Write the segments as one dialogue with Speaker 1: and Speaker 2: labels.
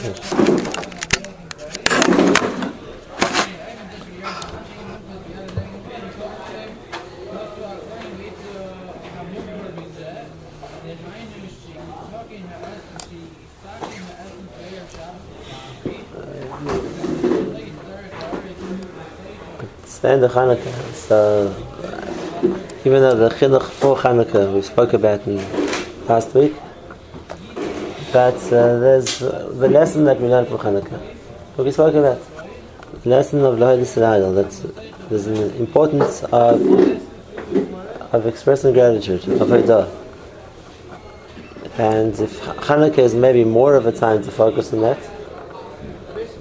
Speaker 1: Stand the Hanukkah. So, even though the chinuch for Hanukkah we spoke about in last week, but uh, there's the lesson that we learned from Hanukkah. What we spoke about the lesson of Lohid Israel. That there's an importance of of expressing gratitude of Haidah. And if Hanukkah is maybe more of a time to focus on that,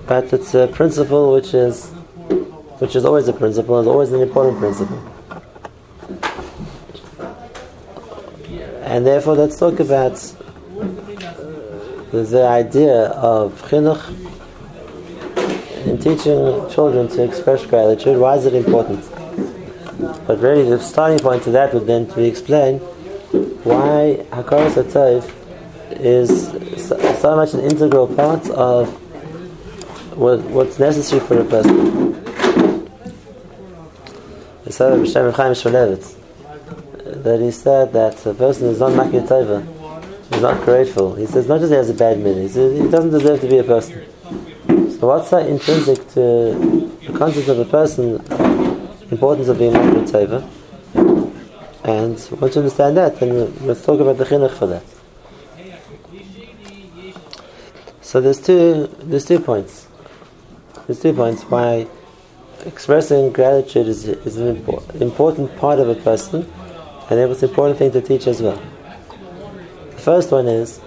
Speaker 1: but it's a principle which is which is always a principle, is always an important principle. And therefore, let's talk about the idea of chinuch in teaching children to express gratitude. Why is it important? But really, the starting point to that would then to explain why Hakaras Hatov is so much an integral part of what's necessary for a person. Chaim uh, that he said that a person is not makir tova, is not grateful. He says not just he has a bad minute, he says he doesn't deserve to be a person. So what's that intrinsic to the concept of a person, importance of being makir tova? And once you understand that, then let's talk about the chinuch for that. So there's two there's two points. There's two points why expressing gratitude is, is an important part of a person, and it was an important thing to teach as well. The first one is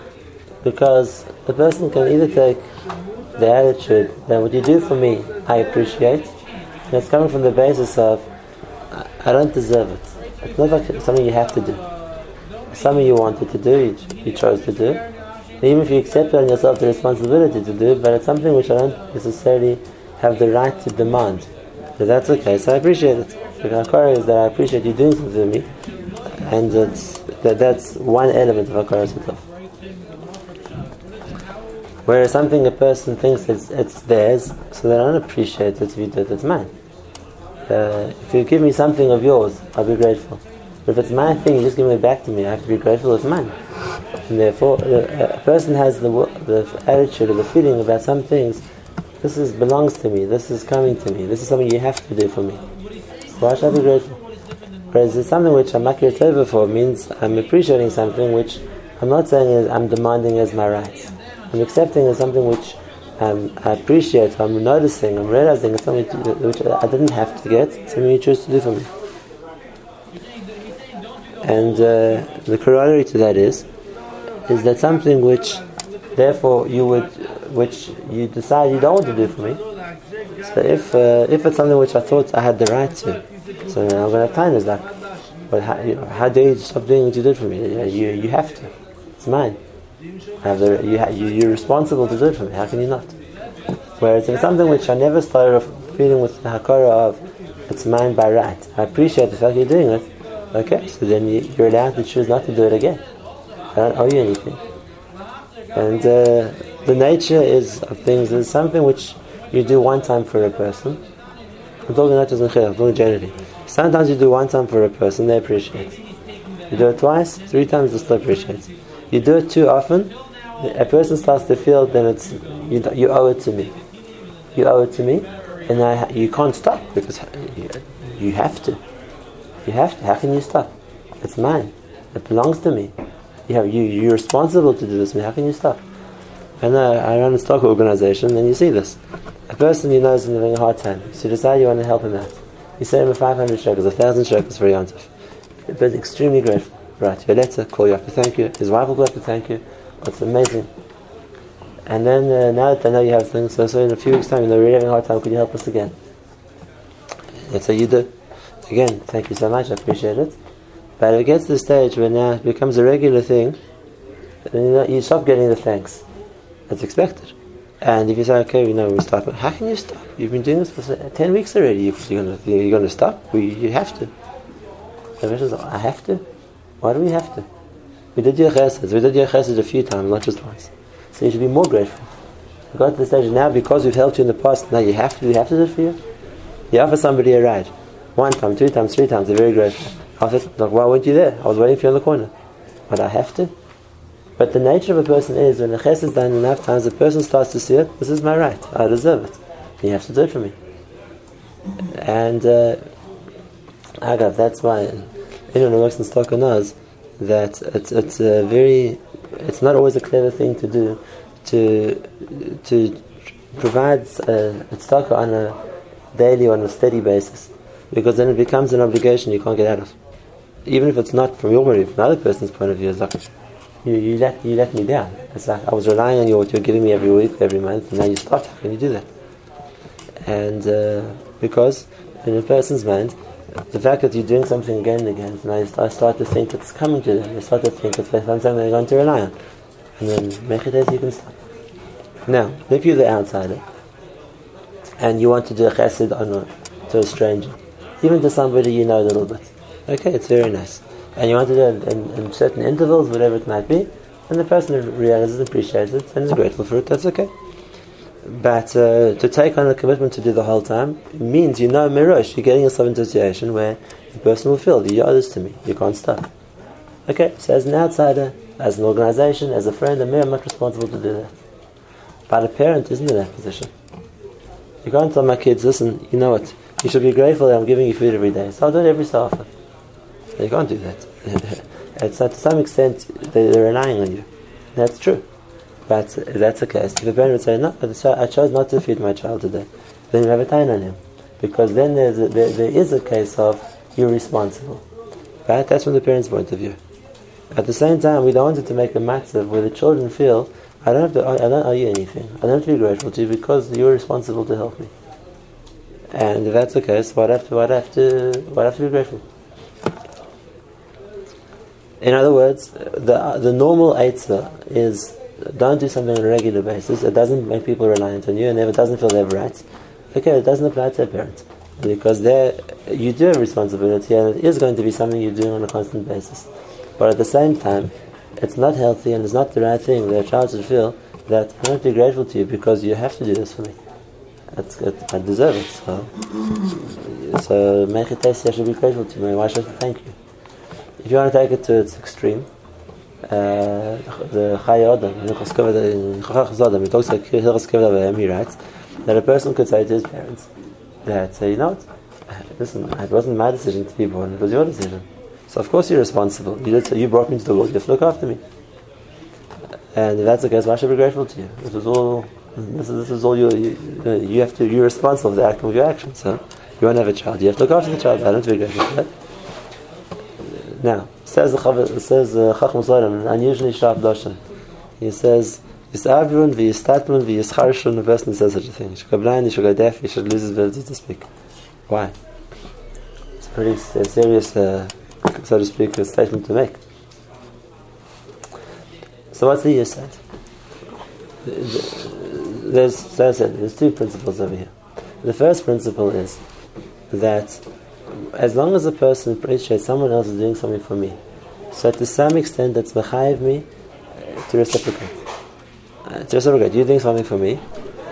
Speaker 1: because the person can either take the attitude that what you do for me, I appreciate, and it's coming from the basis of I don't deserve it. It's not like something you have to do. It's something you wanted to do, you, chose to do. And even if you accept on yourself the responsibility to do, but it's something which I don't necessarily have the right to demand. So that's okay. So I appreciate it. The is that I appreciate you doing something for me, and that's that, that's one element of Hakaras Hatov. Whereas something a person thinks it's, it's theirs, so they don't appreciate it if you do it, it's mine. Uh, if you give me something of yours, I'll be grateful. But if it's my thing, you just give it back to me, I have to be grateful it's mine. And therefore, uh, a person has the, the attitude or the feeling about some things this is belongs to me. This is coming to me. This is something you have to do for me. Why should I be grateful? Whereas it's something which I'm makir tova for means I'm appreciating something which I'm not saying is I'm demanding as my rights. I'm accepting as something which um, I appreciate. I'm noticing. I'm realizing it's something which I didn't have to get. Something you choose to do for me. And uh, the corollary to that is, is that something which, therefore, you would which you decide you don't want to do for me. So if uh, if it's something which I thought I had the right to, so now I'm going to have time is like, but how, you know, how dare you stop doing what you did for me? You you have to. It's mine. Have the you, you, you're responsible to do it for me. How can you not? Whereas if it's something which I never started of feeling with the hakara of, it's mine by right. I appreciate the fact you're doing it. Okay, so then you, are allowed to choose not to do it again. I don't owe you anything. And uh, the nature is of things is something which you do one time for a person. I'm talking not just in I'm talking generally. Sometimes you do one time for a person, they appreciate. You do it twice, three times, they still appreciate. You do it too often, a person starts to feel then it's you, you owe it to me. You owe it to me, and I, you can't stop because uh, you, you have to. You have to. How can you stop? It's mine. It belongs to me. You have you. You're responsible to do this. Me. How can you stop? And uh, I run a stock organization, and you see this. A person you know is having a hard time. So you decide you want to help him out. You send him a 500 shekels, 1,000 shekels for Yontif. But extremely grateful. Right, your letter, call you up to thank you. His wife will go up to thank you. It's amazing. And then uh, now that I know you have things, so, so in a few weeks' time, you know, we're having a hard time, could you help us again? That's how you do. Again, thank you so much, I appreciate it. But it gets to the stage where now it becomes a regular thing, and you, know, you stop getting the thanks as expected. And if you say, okay, you know, we stop, how can you stop? You've been doing this for 10 weeks already. You're going you're to stop? We, you have to. The question is, I have to? Why do we have to? We did your chesed. We did your chesed a few times, not just once. So you should be more grateful. We got to the stage now because we've helped you in the past. Now you have to. You have to do it for you. You offer somebody a ride, one time, two times, three times. They're very grateful. I said, like, why weren't you there? I was waiting for you on the corner. But I have to. But the nature of a person is when the ches is done enough times, the person starts to see it. This is my right. I deserve it. You have to do it for me. And uh, Agav, that's why anyone who works in Stocker knows that it's, it's a very, it's not always a clever thing to do to to provide a, a tzedakah on a daily or on a steady basis, because then it becomes an obligation you can't get out of. Even if it's not from your point of view, from another person's point of view, it's like you, you let you let me down. It's like I was relying on you, what you're giving me every week, every month, and now you stop. How can you do that? And uh, because in a person's mind, the fact that you're doing something again and again, now you start, start to think it's coming to them. You start to think it's something they're going to rely on, and then make it as you can stop. Now, if you're the outsider and you want to do a chesed on a, to a stranger, even to somebody you know a little bit, okay, it's very nice. And you want to do it in, in certain intervals, whatever it might be, and the person realizes appreciates it and is grateful for it, that's okay. But uh, to take on a commitment to do the whole time means you know Mirosh, you're getting yourself into a situation where the person will feel you owe this to me, you can't stop. Okay, so as an outsider, as an organization, as a friend, I'm very much responsible to do that. But a parent isn't in that position. You can't tell my kids, listen, you know what, you should be grateful that I'm giving you food every day. So I'll do it every so often. You can't do that. it's not, to some extent, they're relying on you. That's true. But that's the case. If a parent would say, no, I chose not to feed my child today, then you have a time on him. Because then there's a, there, there is a case of you're responsible. Right? That's from the parent's point of view. At the same time, we don't want it to make a matter where the children feel I don't have to. I don't owe you anything. I don't have to be grateful to you because you're responsible to help me. And if that's the case, what have to? What have to? What have to be grateful? In other words, the the normal answer is don't do something on a regular basis. It doesn't make people reliant on you, and it doesn't feel they have rights, okay, it doesn't apply to a parent because there you do have responsibility, and it is going to be something you're doing on a constant basis. But at the same time, it's not healthy and it's not the right thing that a child should feel that I have to be grateful to you because you have to do this for me. I deserve it. So, so make it tasty. I should be grateful to you. Why should I thank you? If you want to take it to its extreme, uh, the Chayei Adam, in Chochmas Adam, he talks like Hilchas Kevda he writes that a person could say to his parents that, say, you know what, listen, it wasn't my decision to be born, it was your decision. So of course you're responsible. You, did, you brought me into the world. You have to look after me. And if that's the case, why should I be grateful to you? This is all. This is, this is all you, you. You have to. You're responsible for the outcome of your actions. So you want to have a child. You have to look after the child. I don't be grateful for that. Now says the says Chochmas Adam an unusually sharp lashon. He says. Yisavrun v'yistatlun v'yischarshun, the person says such a thing. You should go blind, you should go deaf, you should lose his ability to speak. Why? It's a pretty serious uh, so to speak, statement to make. So what's the said? There's, so I said, there's two principles over here. The first principle is that as long as a person appreciates someone else is doing something for me, so to some extent that's mechayiv me to reciprocate. Uh, to reciprocate, you're doing something for me,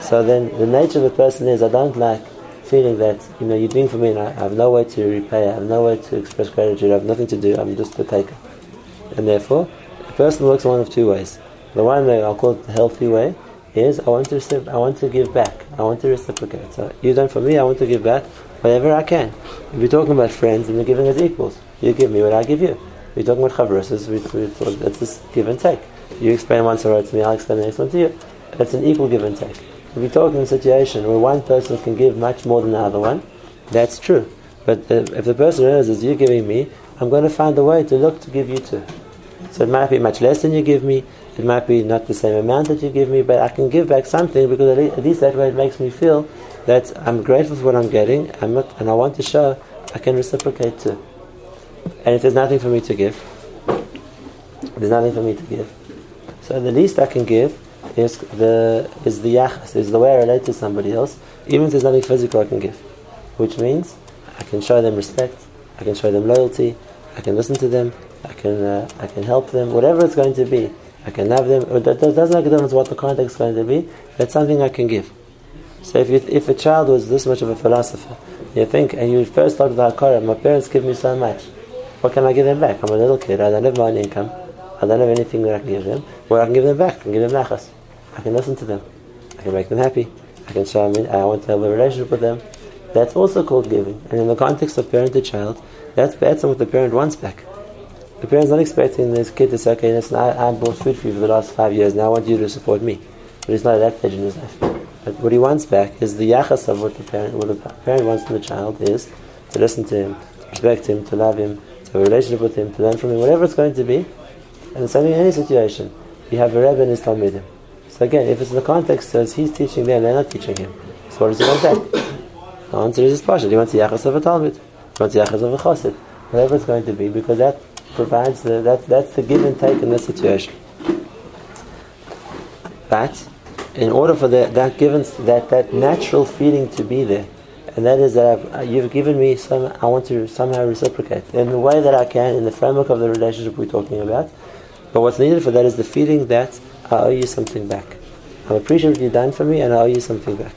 Speaker 1: so then the nature of the person is I don't like feeling that you know you're doing for me and I have no way to repay, I have no way to express gratitude, I have nothing to do, I'm just a taker. And therefore, a person works one of two ways. The one way I'll call it the healthy way is I want to receive, I want to give back. I want to reciprocate. So you done for me, I want to give back whatever I can. If you're talking about friends and you're giving as equals, you give me what I give you. If you're talking about chavrusas, it's give and take. You explain one sorrow to me, I'll explain the next one to you. It's an equal give and take. If we talk in a situation where one person can give much more than the other one, that's true. But if the person realizes you're giving me, I'm going to find a way to look to give you too. So it might be much less than you give me, it might be not the same amount that you give me, but I can give back something because at least that way it makes me feel that I'm grateful for what I'm getting I'm not, and I want to show I can reciprocate too. And if there's nothing for me to give, there's nothing for me to give. So the least I can give is the is the yachas, is the way I relate to somebody else, even if there's nothing physical I can give. Which means I can show them respect, I can show them loyalty, I can listen to them, I can uh, I can help them, whatever it's going to be. I can have them. It doesn't make a difference what the context is going to be. That's something I can give. So if, you, if a child was this much of a philosopher, you think, and you first thought about Korah, my parents give me so much. What can I give them back? I'm a little kid. I don't have my own income. I don't have anything that I can give them. What I can give them back? I can give them nachas. I can listen to them. I can make them happy. I can show them. I want to have a relationship with them. That's also called giving. And in the context of parent to child, that's better what the parent wants back. The parent's not expecting this kid to say, okay, listen, I, I bought food for you for the last five years, now I want you to support me. But it's not at that stage in his life. But what he wants back is the yachas of what the parent, what the parent wants from the child is to listen to him, to respect him, to love him, to have a relationship with him, to learn from him, whatever it's going to be. And the same in any situation. You have a Rebbe and his Talmidim. So again, if it's in the context as he's teaching them, they're not teaching him. So what does he want back? The answer is partial. He wants the yachas of a Talmid. He wants the yachas of a Chassid. Whatever it's going to be, because that provides the, that, that's the give and take in this situation. But in order for the, that given that, that natural feeling to be there, and that is that I've, uh, you've given me some, I want to somehow reciprocate in the way that I can in the framework of the relationship we're talking about. But what's needed for that is the feeling that I owe you something back. I'm appreciative you've done for me, and I owe you something back.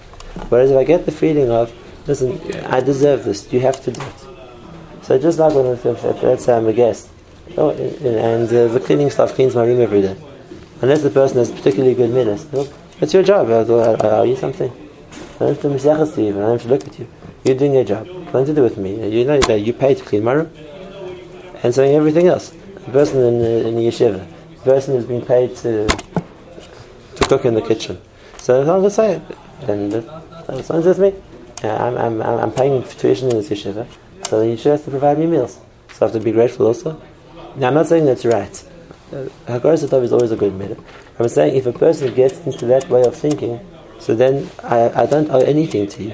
Speaker 1: Whereas if I get the feeling of, listen, I deserve this, you have to do it. So just like when, if, if, let's say I'm a guest, oh, and uh, the cleaning staff cleans my room every day, unless the person has particularly good manners, it's your job. I owe you something. I don't have to to you. I don't have to look at you. You're doing your job. Nothing to do with me. You know that you pay to clean my room, and so everything else. The person in the, in the yeshiva, the person who's been paid to to cook in the kitchen. So I'll just say it. And uh, me. I'm, I'm, I'm paying for tuition in this yeshiva, so the yeshiva has to provide me meals. So I have to be grateful also. Now I'm not saying that's right. Hakaras uh, is always a good minute. I'm saying if a person gets into that way of thinking, so then I, I don't owe anything to you.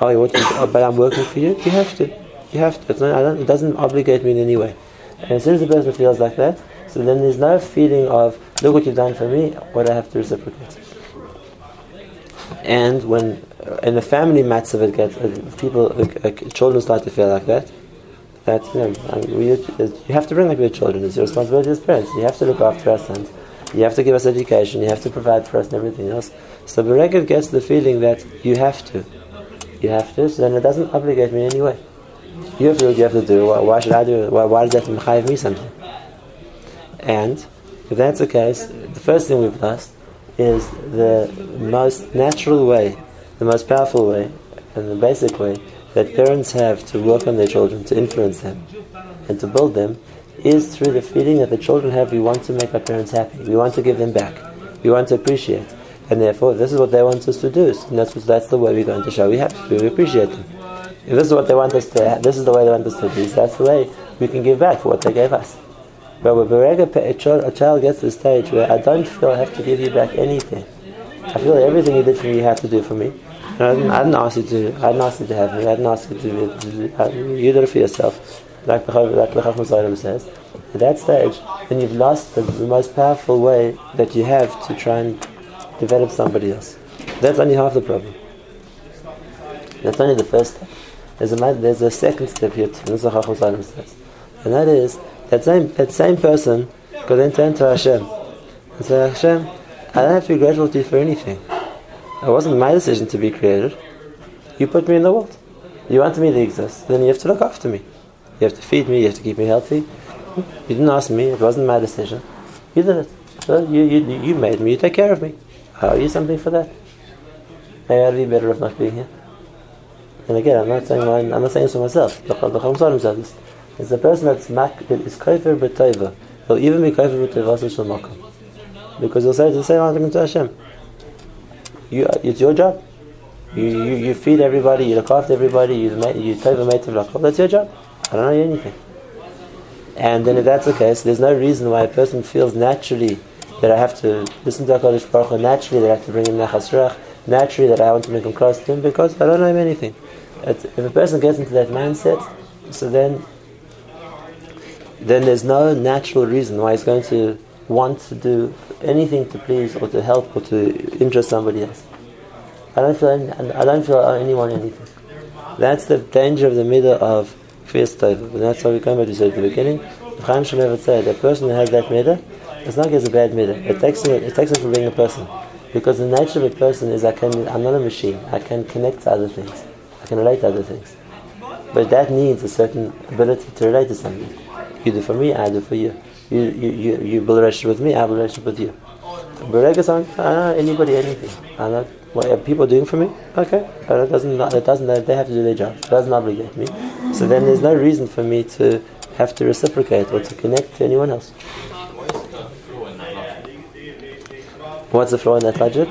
Speaker 1: Oh, you want to, oh, but I'm working for you. You have to. You have to. Not, it doesn't obligate me in any way. And as soon as the person feels like that, so then there's no feeling of look what you've done for me. What I have to reciprocate. And when in the family matters it gets people, children start to feel like that. That you know, I mean, we, you have to bring up your children. It's your responsibility as parents. You have to look after us and You have to give us education. You have to provide for us and everything else. So Beregev gets the feeling that you have to. You have to, so then it doesn't obligate me in any way. You have to do what you have to do. Why, why should I do it? Why, why does that mechayiv me something? And if that's the case, the first thing we've lost is the most natural way, the most powerful way, and the basic way that parents have to work on their children, to influence them, and to build them, is through the feeling that the children have we want to make our parents happy, we want to give them back, we want to appreciate. And therefore, this is what they want us to do. And that's, what, that's the way we're going to show we have we appreciate them. If this is what they want us to, do, this is the way they want us to do, so that's the way we can give back for what they gave us. But with a child, a child gets to the stage where I don't feel I have to give you back anything. I feel everything you did for me, you have to do for me. I didn't, ask you to. I didn't ask you to have me. I didn't ask uh, you to. you did it for yourself, like the like the says. At that stage, then you've lost the, the most powerful way that you have to try and develop somebody else. That's only half the problem. That's only the first step. There's a, there's a second step here too. This is what says. And that is, that same, that same person could then turn to Hashem and say, Hashem, I don't have to be grateful to you for anything. It wasn't my decision to be created. You put me in the world. You wanted me to exist. Then you have to look after me. You have to feed me. You have to keep me healthy. You didn't ask me. It wasn't my decision. You did it. So you, you, you made me. You take care of me. I owe you something for that. I'd be better off not being here. And again, I'm not saying I'm not saying this for myself. The Chacham. It's a person that's mak, that is kaifer b'toiva. He'll even be kaifer b'toiva shel makom. Because he'll say the same thing to Hashem. You, it's your job. You, you, you feed everybody, you look after everybody, you you the mate of That's your job. I don't know anything. And then if that's the case, there's no reason why a person feels naturally that I have to listen to HaKadosh Baruch Hu, naturally that I have to bring him Nachas naturally that I want to make him close to him because I don't know him anything. If a person gets into that mindset, so then then there's no natural reason why he's going to want to do anything to please or to help or to interest somebody else. I don't feel any, I don't feel anyone anything. That's the danger of the middle of Kriyas Tova. And that's why we come back to say at the beginning. Chaim Shemeva said, a person who has that middle, It's not as a bad midah. It takes it, it takes it from being a person. Because the nature of a person is I can I'm not a machine. I can connect to other things. I can relate to other things. But that needs a certain ability to relate to something. You do for me, I do for you. You you you, you build a relationship with me, I build a relationship with you. But I don't anybody anything. Uh, I know what are people doing for me? Okay. Uh, but it doesn't it doesn't they have to do their job. It doesn't obligate me. So then there's no reason for me to have to reciprocate or to connect to anyone else. What's the flaw in that logic?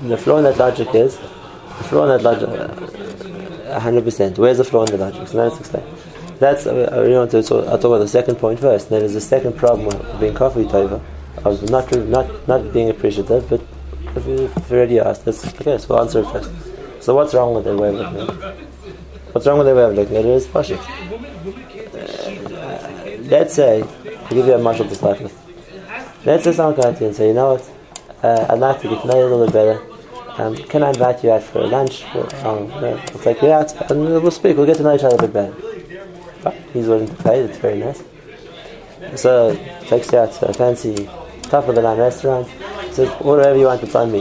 Speaker 1: The flaw in that logic is the flaw in that logic. Uh, hundred percent. Where's the flaw in the logic? So now let's explain. That's uh, I really want to talk, I'll talk about the second point first. Then there's the second problem of being coffee tova, of not not not being appreciative, but if you, already asked, that's okay. So we'll answer it first. So what's wrong with their way of looking at it? What's wrong with their way of looking at it is pashik. Uh, let's say, I'll give you a marshal to start with. Let's say someone comes to you and say, you know what? uh, I'd like to get to know you a little bit better. Um, can I invite you out for lunch? Um, we'll take you out and we'll speak. We'll get to know each other a bit better. But he's willing to pay. It's very nice. So takes you out to a fancy top of the line restaurant. Says whatever you want, it's on me.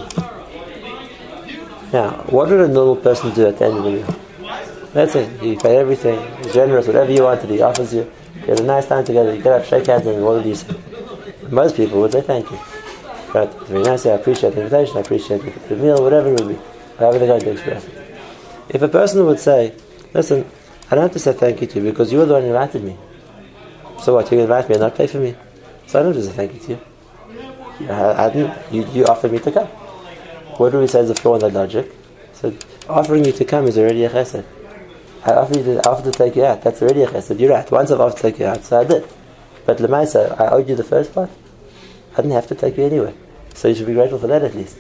Speaker 1: Now, what would a normal person do at the end of the meal? That's it. You pay everything. He's generous. Whatever you want to he offers you. You have a nice time together. You get up, shake hands, and what do you say? Most people would say thank you. Right? It's very nice. I appreciate the invitation. I appreciate the, meal, whatever it would be. However they're going to express it. If a person would say, listen, I don't have to say thank you to you because you were the one who invited me. So what, you invite me and not pay for me? So I don't have to say thank you to you. I, I didn't, you, you offered me to come. What do we say is the flaw in that logic? So offering you to come is already a chesed. I offered you to, I offered to take you out. That's already a chesed. You're right. Once I've offered to take you out, so I did. But Lemaisa, I owed you the first part. I didn't have to take you anyway. So you should be grateful for that at least.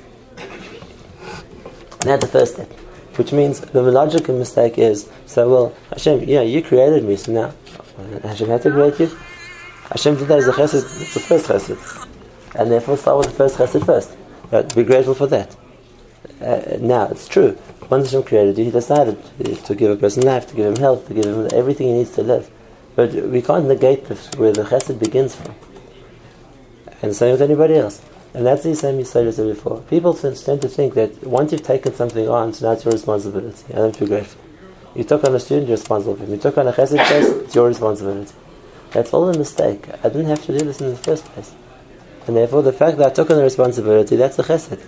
Speaker 1: That's the first step. Which means the logical mistake is, so well, Hashem, yeah, you created me, so now Hashem had to create you. Hashem did that as a chesed, it's the first chesed. And therefore start with the first chesed first. But be grateful for that. Uh, now, it's true. Once Hashem created you, He decided to give a person life, to give him health, to give him everything he needs to live. But we can't negate this, where the chesed begins from. And the same with anybody else. And that's the same you said before. People tend to think that once you've taken something on, it's your responsibility. And I'm too grateful. You took on a student, you're responsible for him. You took on a chesed test, it's your responsibility. That's all a mistake. I didn't have to do this in the first place. And therefore, the fact that I took on the responsibility, that's a chesed.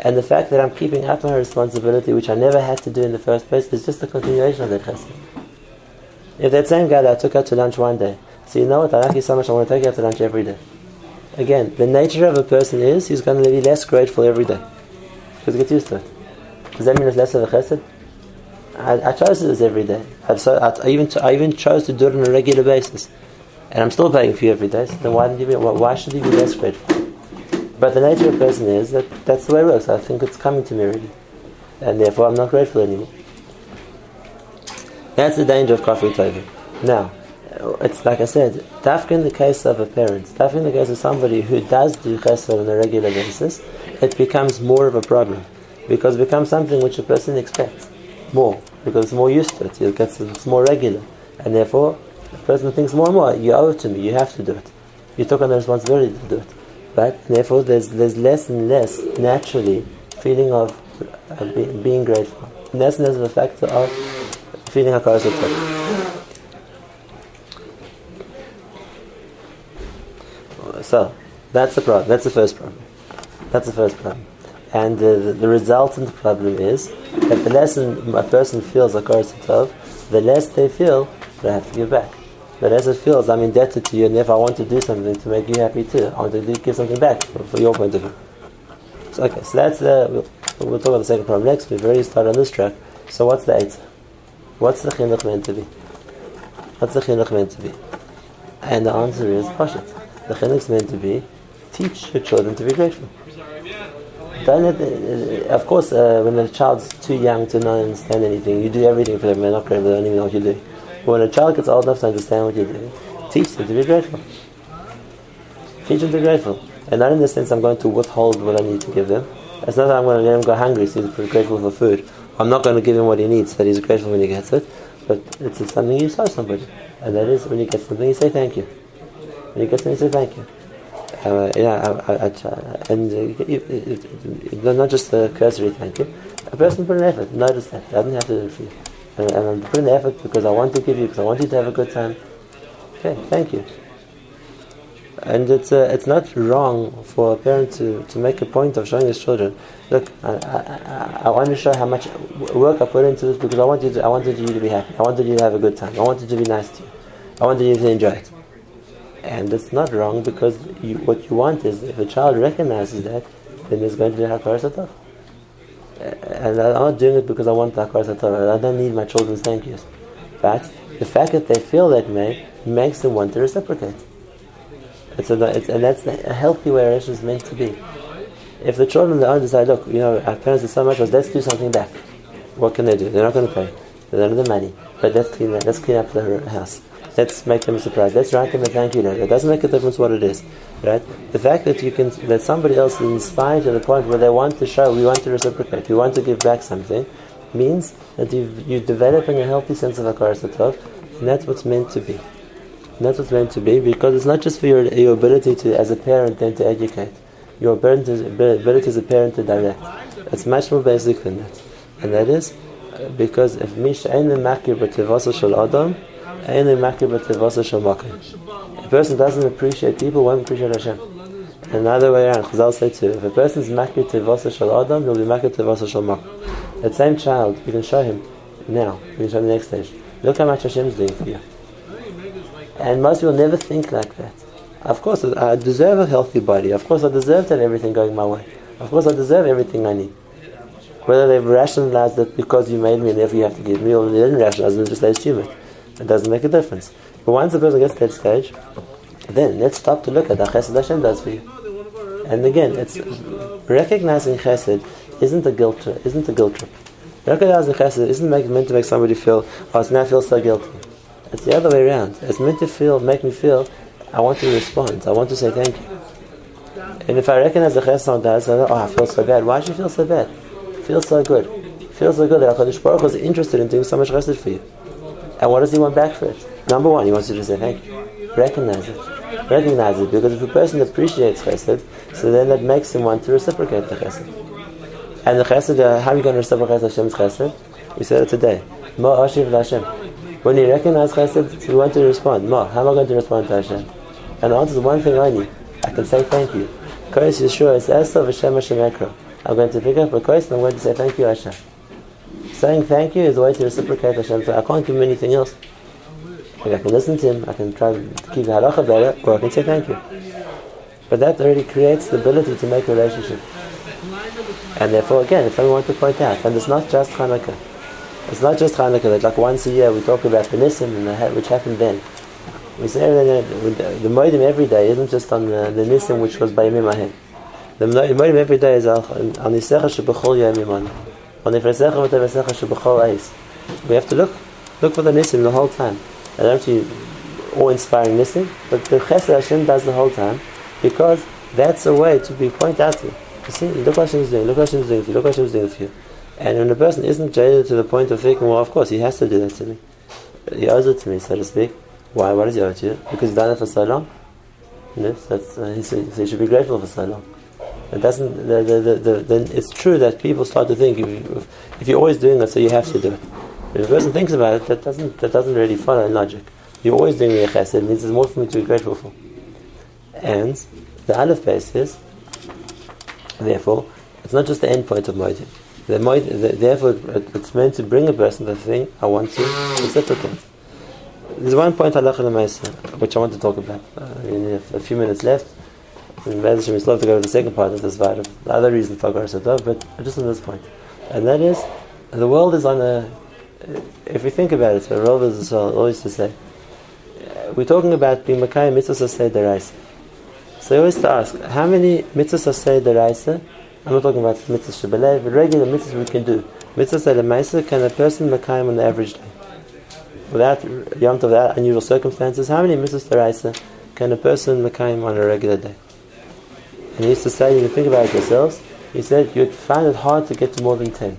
Speaker 1: And the fact that I'm keeping up my responsibility, which I never had to do in the first place, is just a continuation of that chesed. If that same guy that I took out to lunch one day, so you know what, I like you so much, I want to take you out to lunch every day. Again, the nature of a person is he's going to be less grateful every day because he gets used to it. Does that mean it's less of a chesed? I, I chose this every day. So, I, even I even chose to do it on a regular basis, and I'm still paying for you every day. So then why, be, why should he be less grateful? But the nature of a person is that that's the way it works. I think it's coming to me already, and therefore I'm not grateful anymore. That's the danger of coffee table. Now, it's like I said, dafka in the case of a parent, dafka in the case of somebody who does do chesed on a regular basis, it becomes more of a problem because it becomes something which a person expects more because it's more used to it. It gets it's more regular, and therefore the person thinks more and more. You owe it to me. You have to do it. You took on the responsibility to do it, but therefore there's there's less and less naturally feeling of uh, being, grateful, less and less of a factor of feeling a hakaras So that's the problem. That's the first problem. That's the first problem. And uh, the, the resultant problem is that the less a person feels like Tov, the less they feel they have to give back. The less it feels I'm indebted to you, and if I want to do something to make you happy too, I want to give something back for, for your point of view. So, okay, so that's the. We'll, we'll, talk about the second problem next. We've already started on this track. So what's the eight? What's the chinuch meant to be? What's the chinuch meant to be? And the answer is Pashat the chinuch is meant to be teach your children to be grateful. Uh, of course, uh, when a child's too young to not understand anything, you do everything for them. They're not grateful. They don't even know what you do. But when a child gets old enough to understand what you do, teach them to be grateful. Teach them to be grateful, and not in the sense I'm going to withhold what I need to give them. It's not that I'm going to let him go hungry, so he's grateful for food. I'm not going to give him what he needs, so that he's grateful when he gets it. But it's something you show somebody, and that is when you get something, you say thank you. When you get something, say thank you. Uh, yeah, I, I, I, and uh, you, you, not just a cursory thank you. A person put an effort. Notice that. Doesn't have to you. And, and I'm putting the effort because I want to give you, because I want you to have a good time. Okay, thank you. And it's uh, it's not wrong for a parent to, to make a point of showing his children, look, I, I, I, want to show how much work I put into this because I wanted I wanted you to be happy. I wanted you to have a good time. I wanted to be nice to you. I wanted you to enjoy it. And it's not wrong because you, what you want is if a child recognizes that, then there's going to be a hakar satov. Uh, and I'm not doing it because I want the hakar. I don't need my children's thank yous. But the fact that they feel that way makes them want to reciprocate. It's a, it's, and that's a healthy way a meant to be. If the children don't decide, look, you know, our parents are so much, let's do something back. What can they do? They're not going to pay. They don't have the money. But let's clean, let's clean up the house. Let's make them a surprise. Let's write them a thank you letter. It doesn't make a difference what it is, right? The fact that you can, that somebody else is inspired to the point where they want to show, we want to reciprocate, we want to give back something, means that you're developing a healthy sense of hakaras and that's what's meant to be. And that's what's meant to be because it's not just for your, your ability to, as a parent, then to educate. Your ability, ability as a parent to direct. It's much more basic than that, and that is uh, because if misha ain't the makir b'tevasa shel adam, A person doesn't appreciate people, won't appreciate Hashem. Another way around, Chazal say too, if a person is makir tevasa shel adam, he'll be makir tevasa shel makim. That same child, you can show him now. You can show him the next stage. Look how much Hashem is doing for you. And most people never think like that. Of course, I deserve a healthy body. Of course, I deserve to have everything going my way. Of course, I deserve everything I need. Whether they've rationalized it because you made me and therefore you have to give me, or they didn't rationalize it, just they assume it. It doesn't make a difference. But once the person gets to that stage, then let's stop to look at the chesed Hashem does for you. And again, it's recognizing chesed isn't a guilt trip. Isn't a guilt trip. Recognizing chesed isn't meant to make somebody feel, oh, it's now I feel so guilty. It's the other way around. It's meant to feel, make me feel, I want to respond. I want to say thank you. And if I recognize the chesed does, I know, oh, I feel so bad. Why should you feel so bad? Feel so good. Feel so good that HaKadosh Baruch is interested in doing so much chesed for you. And what does he want back for it? Number one, he wants you to say thank you. Recognize it. Recognize it because if a person appreciates chesed, so then that makes him want to reciprocate the chesed. And the chesed, uh, how are you going to reciprocate Hashem's chesed? We said it today. Ma ashiv Hashem. When you recognize chesed, you want to respond. Ma, how am I going to respond to Hashem? And the answer is one thing only. I can say thank you. Kais Yeshua is Esav Hashem Hashem. I'm going to pick up a kais and I'm going to say thank you Hashem. Saying thank you is a way to reciprocate Hashem. So I can't give him anything else. Like I can listen to him, I can try to keep the halacha better, or I can say thank you. But that already creates the ability to make a relationship. And therefore, again, if I want to point out, and it's not just Hanukkah. It's not just Hanukkah, that like once a year we talk about the Nissim, and the, which happened then. We say everything, uh, the Moedim every day isn't just on the, the Nisim which was by Yemim Ahem. The Moedim every day is on Nisecha Shebechol Yom. We have to look, look for the Nisim the whole time. And actually, awe-inspiring Nisim, but the Chesed Hashem does the whole time, because that's a way to be pointed out to. You see, look what Hashem is doing, look what Hashem is doing for you, look what Hashem is doing for you. And when a person isn't jaded to the point of thinking, well, of course, he has to do that to me. He owes it to me, so to speak. Why? Why does he owe to you? Because he's done it for so long. Yes, that's, uh, he, so he should be grateful for so long. It doesn't. The, the, the, then it's true that people start to think if, if you're always doing it, so you have to do it. If a person thinks about it, that doesn't that doesn't really follow logic. You're always doing the chesed. It means there's more for me to be grateful for. And the aleph base is, therefore, it's not just the end point of moedim. The, the, therefore, it's meant to bring a person to think, I want to reciprocate. There's one point which I want to talk about. Uh, a, a, few minutes left. And Bez is love to go to the second part of this vital. The other reason for Garsatov, but just on this point, and that is the world is on a. If we think about it, world is always to say. We're talking about being Makai mitzvahs say deraisa. So I always to ask, how many mitzvahs say deraisa? I'm not talking about mitzvahs shabbaleh, but regular mitzvahs we can do. Mitzvahs say deraisa can a person Makai on the average day? without Yom Tov, without unusual circumstances, how many mitzvahs deraisa can a person Mekayim on a regular day? And he used to say, you can think about it yourselves, he said you'd find it hard to get to more than ten.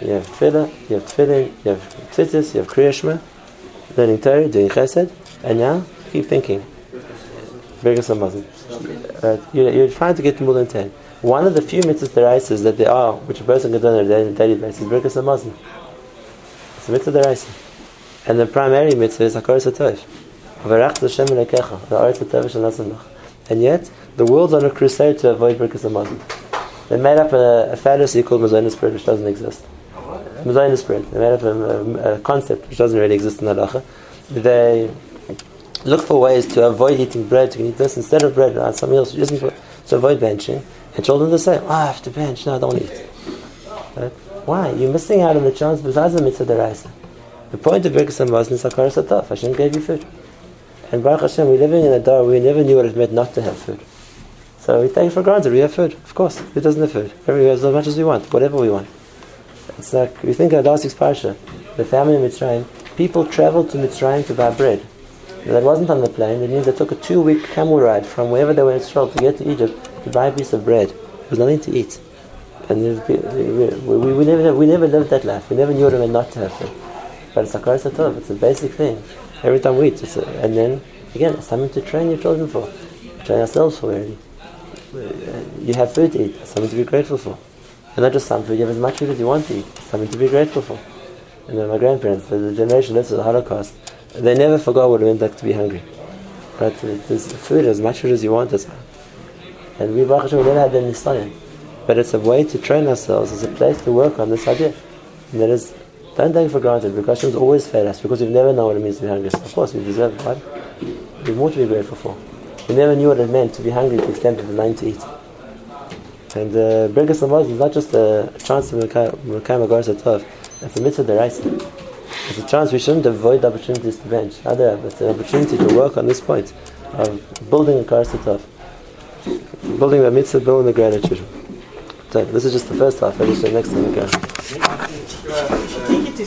Speaker 1: You have tefillah, you have tefillin, you have tzitzis, you have kriyashma, learning Torah, doing chesed, and now keep thinking. Birkas Hamazon. Uh, you're, you're trying to get to more than 10. One of the few mitzvahs deraisas that there are, which a person can do on a daily basis, is Birkas Hamazon. It's a mitzvah deraisa. And the primary mitzvah is Hakaras HaTov. V'rach Hashem Elekecha, the Aretz HaTov Shalasanach. And yet, the world's on a crusade to avoid Birkas Hamazon. They made up a, a fantasy called Mazonis bread, which doesn't exist. Mazonis bread. They made up a, a, concept which doesn't really exist in halacha. They look for ways to avoid eating bread. You can eat this instead of bread, or something else. Just to avoid benching. And children the same. Oh, I have to bench. No, I don't eat. Why? You're missing out on the chance besides the mitzvah deraisa. The point of Birkas Hamazon is Hakaras. Hashem gave you food. And Baruch Hashem, we're living in a day we never knew what it meant not to have food. So we take for granted we have food. Of course, who doesn't have food? Everybody has as much as we want, whatever we want. It's like we think of last week's parsha, the family in Mitzrayim. People traveled to Mitzrayim to buy bread. That wasn't on the plane. It means they took a two-week camel ride from wherever they were in Israel to get to Egypt to buy a piece of bread. There was nothing to eat, and we, we, we, never we never lived that life. We never knew what it meant not to have food. But it's a. It's a basic thing. Every time we eat, it's a, and then again, it's something to train your children for, train ourselves for. Really you have food to eat, something to be grateful for. And not just some food, you have as much food as you want to eat, something to be grateful for. And then my grandparents, the, generation left of the Holocaust, they never forgot what it meant like to be hungry. But uh, there's food, as much food as you want as well. And we, Baruch Hashem, never had that nisayon. But it's a way to train ourselves, it's a place to work on this idea. And that is, don't take it for granted, because Hashem's always fed us, because we've never known what it means to be hungry. Of course, we deserve right? We more to be grateful for. We never knew what it meant to be hungry to the extent of the mind to eat. And uh, Birkas is not just a chance to Mekayim Agaras Tov, it's a mitzvah deraisa. It's a chance we shouldn't avoid opportunities to bench. Rather, it's an opportunity to work on this point of building a Tov. Building the mitzvah, building the gratitude. This is just the first half. Just say next time we go. Take it to,